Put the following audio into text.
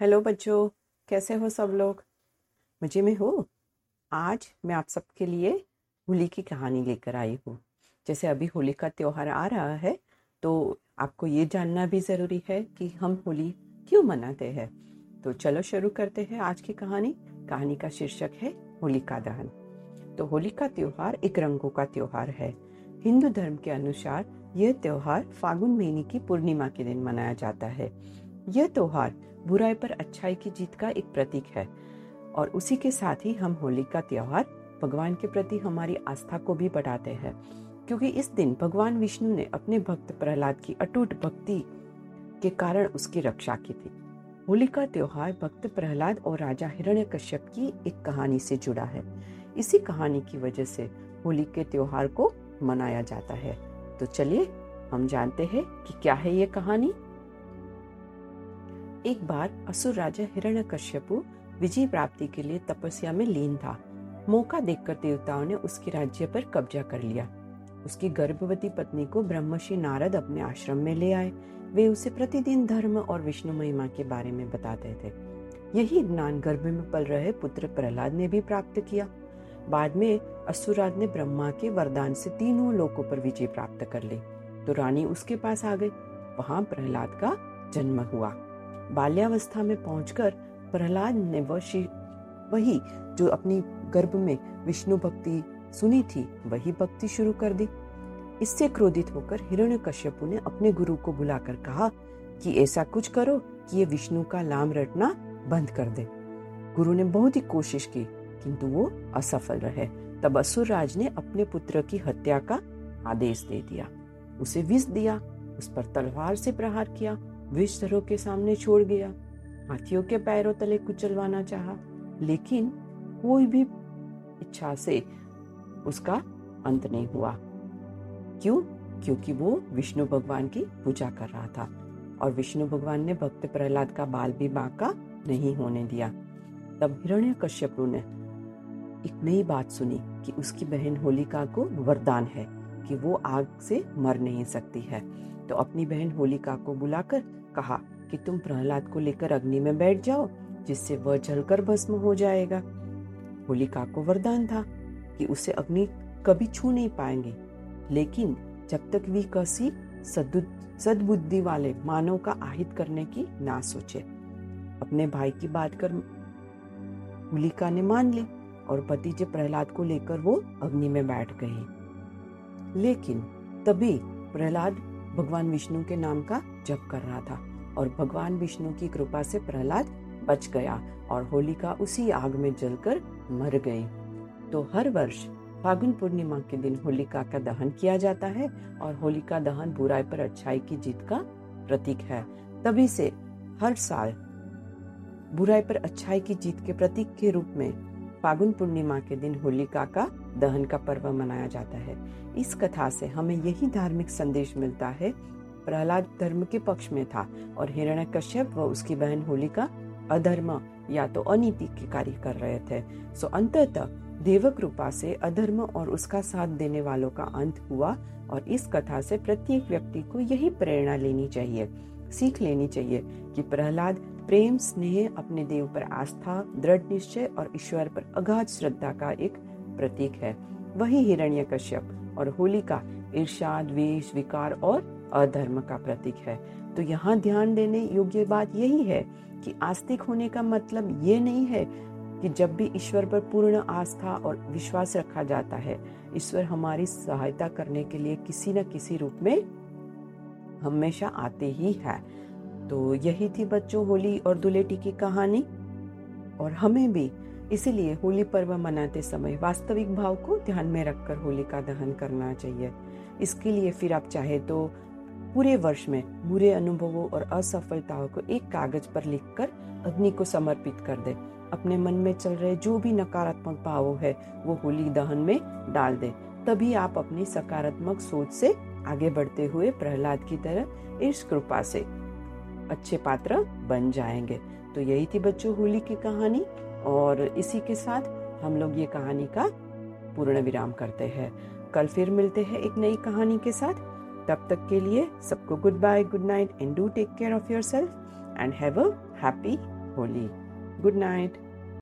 Hello बच्चों, कैसे हो सब लोग? मज़े में हो? आज मैं आप सबके लिए होली की कहानी लेकर आई हूँ। जैसे अभी होली का त्यौहार आ रहा है तो आपको ये जानना भी ज़रूरी है कि हम होली क्यों मनाते हैं। तो चलो शुरू करते हैं आज की कहानी। कहानी का शीर्षक है होली का दहन तो होली का त्यौहार एक रंगों का त्यौहार है। हिंदू धर्म के अनुसार यह त्यौहार फागुन महीने की पूर्णिमा के दिन मनाया जाता है। यह त्यौहार बुराई पर अच्छाई की जीत का एक प्रतीक है और उसी के साथ ही हम होली का त्यौहार भगवान के प्रति हमारी आस्था को भी बढ़ाते हैं। क्योंकि इस दिन भगवान विष्णु ने अपने भक्त प्रहलाद की अटूट भक्ति के कारण उसकी रक्षा की थी। होली का त्योहार भक्त प्रहलाद और राजा हिरण्यकश्यप की एक कहानी से जुड़ा है। इसी कहानी की वजह से होली के त्योहार को मनाया जाता है। तो चलिए, हम जानते हैं कि क्या है ये कहानी। एक बार असुर राजा हिरण्यकश्यपु विजय प्राप्ति के लिए तपस्या में लीन था। मौका देखकर देवताओं ने उसके राज्य पर कब्जा कर लिया। उसकी गर्भवती पत्नी को ब्रह्मश्री नारद अपने आश्रम में ले आए। वे उसे प्रतिदिन धर्म और विष्णु महिमा के बारे में बताते थे। यही ज्ञान गर्भ में पल रहे पुत्र प्रहलाद ने भी प्राप्त किया। बाद में असुराज ने ब्रह्मा के वरदान से तीनों लोकों पर विजय प्राप्त कर ली। तो रानी उसके पास आ गई। वहाँ प्रहलाद का जन्म हुआ। बाल्यावस्था में पहुंचकर प्रहलाद ने वही जो अपनी गर्भ में विष्णु भक्ति सुनी थी, वही भक्ति शुरू कर दी। इससे क्रोधित होकर हिरण्यकश्यपु ने अपने गुरु को बुलाकर कहा कि ऐसा कुछ करो कि ये विष्णु का नाम रटना बंद कर दे। गुरु ने बहुत ही कोशिश की, किंतु वो असफल रहे। तब असुर राज ने अपने पुत्र की हत्या का आदेश दे दिया। उसे विष दिया, उस पर तलवार से प्रहार किया विषधरों के सामने छोड़ गया। हाथियों के पैरों तले कुचलवाना चाहा, लेकिन कोई भी इच्छा से उसका अंत नहीं हुआ। क्यों? क्योंकि वो विष्णु भगवान की पूजा कर रहा था और विष्णु भगवान ने भक्त प्रहलाद का बाल भी बांका नहीं होने दिया। तब हिरण्य कश्यपु ने एक नई बात सुनी कि उसकी बहन होलिका को वरदान है कि वो आग से मर नहीं सकती है। तो अपनी बहन होलिका को बुलाकर कहा कि तुम प्रहलाद को लेकर अग्नि में बैठ जाओ, जिससे वह जलकर भस्म हो जाएगा। होलिका को वरदान था कि उसे अग्नि कभी छू नहीं पाएँगे। लेकिन जब तक वी कसी सदबुद्धि वाले मानव का आहित करने की ना सोचे। अपने भाई की बात कर होलिका ने मान ली और भतीजे प्रहलाद को लेकर वो अग्नि में बैठ गई। लेकिन तभी प्रहलाद भगवान विष्णु के नाम का जप कर रहा था और भगवान विष्णु की कृपा से प्रहलाद बच गया और होलिका उसी आग में जलकर मर गई। तो हर वर्ष फागुन पूर्णिमा के दिन होलिका का दहन किया जाता है और होलिका दहन बुराई पर अच्छाई की जीत का प्रतीक है। तभी से हर साल बुराई पर अच्छाई की जीत के प्रतीक के रूप में फागुन पूर्णिमा के दिन होलिका का दहन का पर्व मनाया जाता है। इस कथा से हमें यही धार्मिक संदेश मिलता है, प्रहलाद धर्म के पक्ष में था और हिरण्य कश्यप व उसकी बहन होलिका अधर्म या तो अनीति के कार्य कर रहे थे। सो अंततः देव कृपा से अधर्म और उसका साथ देने वालों का अंत हुआ और इस कथा से प्रत्येक व्यक्ति को यही प्रेरणा लेनी चाहिए, सीख लेनी चाहिए कि प्रहलाद प्रेम, स्नेह, अपने देव पर आस्था, दृढ़ निश्चय और ईश्वर पर अगाध श्रद्धा का एक प्रतीक है। वही हिरण्य कश्यप और होलिका ईर्षा द्वेष, विकार और अधर्म का प्रतीक है। तो यहाँ ध्यान देने योग्य बात यही है कि आस्तिक होने का मतलब ये नहीं है कि जब भी ईश्वर पर पूर्ण आस्था और विश्वास रखा जाता है, ईश्वर हमारी सहायता करने के लिए किसी न किसी रूप में हमेशा आते ही है। तो यही थी बच्चों होली और दुलेटी की कहानी। और हमें भी इसीलिए होली पर्व मनाते समय वास्तविक भाव को ध्यान में रखकर होली का दहन करना चाहिए। इसके लिए फिर आप चाहे तो पूरे वर्ष में बुरे अनुभवों और असफलताओं को एक कागज़ पर लिखकर अग्नि को समर्पित कर दे। अपने मन में चल रहे जो भी नकारात्मक भाव है, वो होली दहन में डाल दे। तभी आप अपनी सकारात्मक सोच से आगे बढ़ते हुए प्रहलाद की तरह इस कृपा से अच्छे पात्र बन जाएँगे। तो यही थी बच्चों होली की कहानी, और इसी के साथ हम लोग ये कहानी का पूर्ण विराम करते हैं। कल फिर मिलते हैं एक नई कहानी के साथ। तब तक के लिए सबको good bye good night and do take care of yourself and have a happy Holi. Good night